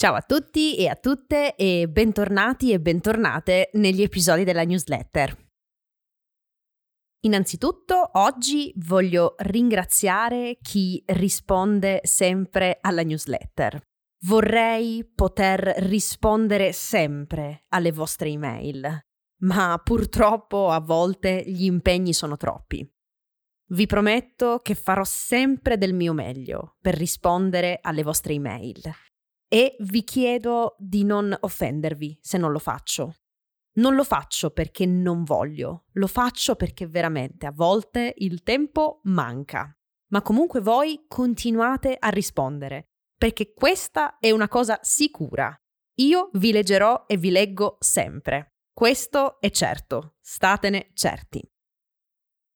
Ciao a tutti e a tutte e bentornati e bentornate negli episodi della newsletter. Innanzitutto oggi voglio ringraziare chi risponde sempre alla newsletter. Vorrei poter rispondere sempre alle vostre email, ma purtroppo a volte gli impegni sono troppi. Vi prometto che farò sempre del mio meglio per rispondere alle vostre email e vi chiedo di non offendervi se non lo faccio. Non lo faccio perché non voglio, lo faccio perché veramente a volte il tempo manca. Ma comunque voi continuate a rispondere, perché questa è una cosa sicura. Io vi leggerò e vi leggo sempre. Questo è certo, statene certi.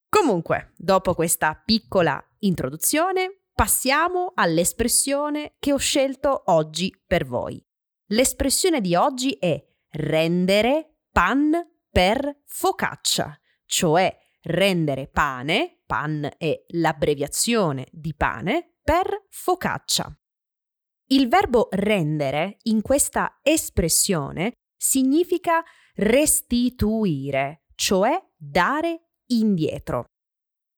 Comunque, dopo questa piccola introduzione, passiamo all'espressione che ho scelto oggi per voi. L'espressione di oggi è rendere pan per focaccia, cioè rendere pane, pan è l'abbreviazione di pane, per focaccia. Il verbo rendere in questa espressione significa restituire, cioè dare indietro.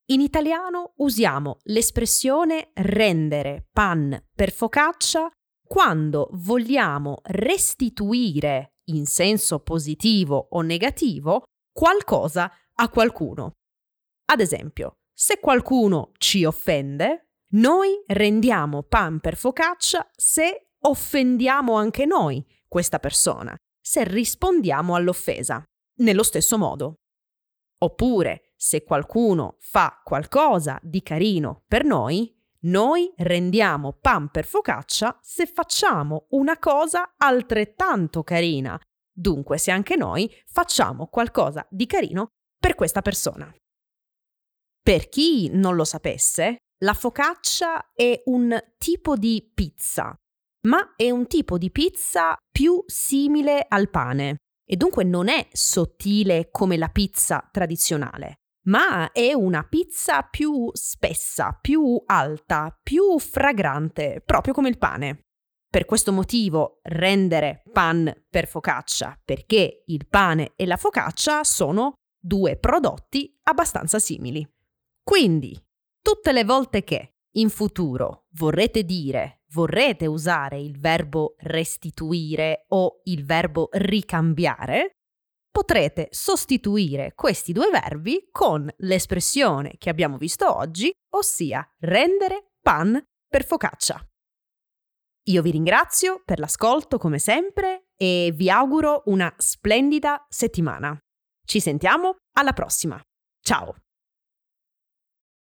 In italiano usiamo l'espressione rendere pan per focaccia quando vogliamo restituire in senso positivo o negativo qualcosa a qualcuno. Ad esempio, se qualcuno ci offende, noi rendiamo pan per focaccia se offendiamo anche noi questa persona, se rispondiamo all'offesa, nello stesso modo. Oppure, se qualcuno fa qualcosa di carino per noi, noi rendiamo pan per focaccia se facciamo una cosa altrettanto carina. Dunque, se anche noi facciamo qualcosa di carino per questa persona. Per chi non lo sapesse, la focaccia è un tipo di pizza, ma è un tipo di pizza più simile al pane e dunque non è sottile come la pizza tradizionale ma è una pizza più spessa, più alta, più fragrante, proprio come il pane. Per questo motivo rendere pan per focaccia, perché il pane e la focaccia sono due prodotti abbastanza simili. Quindi, tutte le volte che in futuro vorrete dire, vorrete usare il verbo restituire o il verbo ricambiare, potrete sostituire questi due verbi con l'espressione che abbiamo visto oggi, ossia rendere pan per focaccia. Io vi ringrazio per l'ascolto come sempre e vi auguro una splendida settimana. Ci sentiamo alla prossima. Ciao!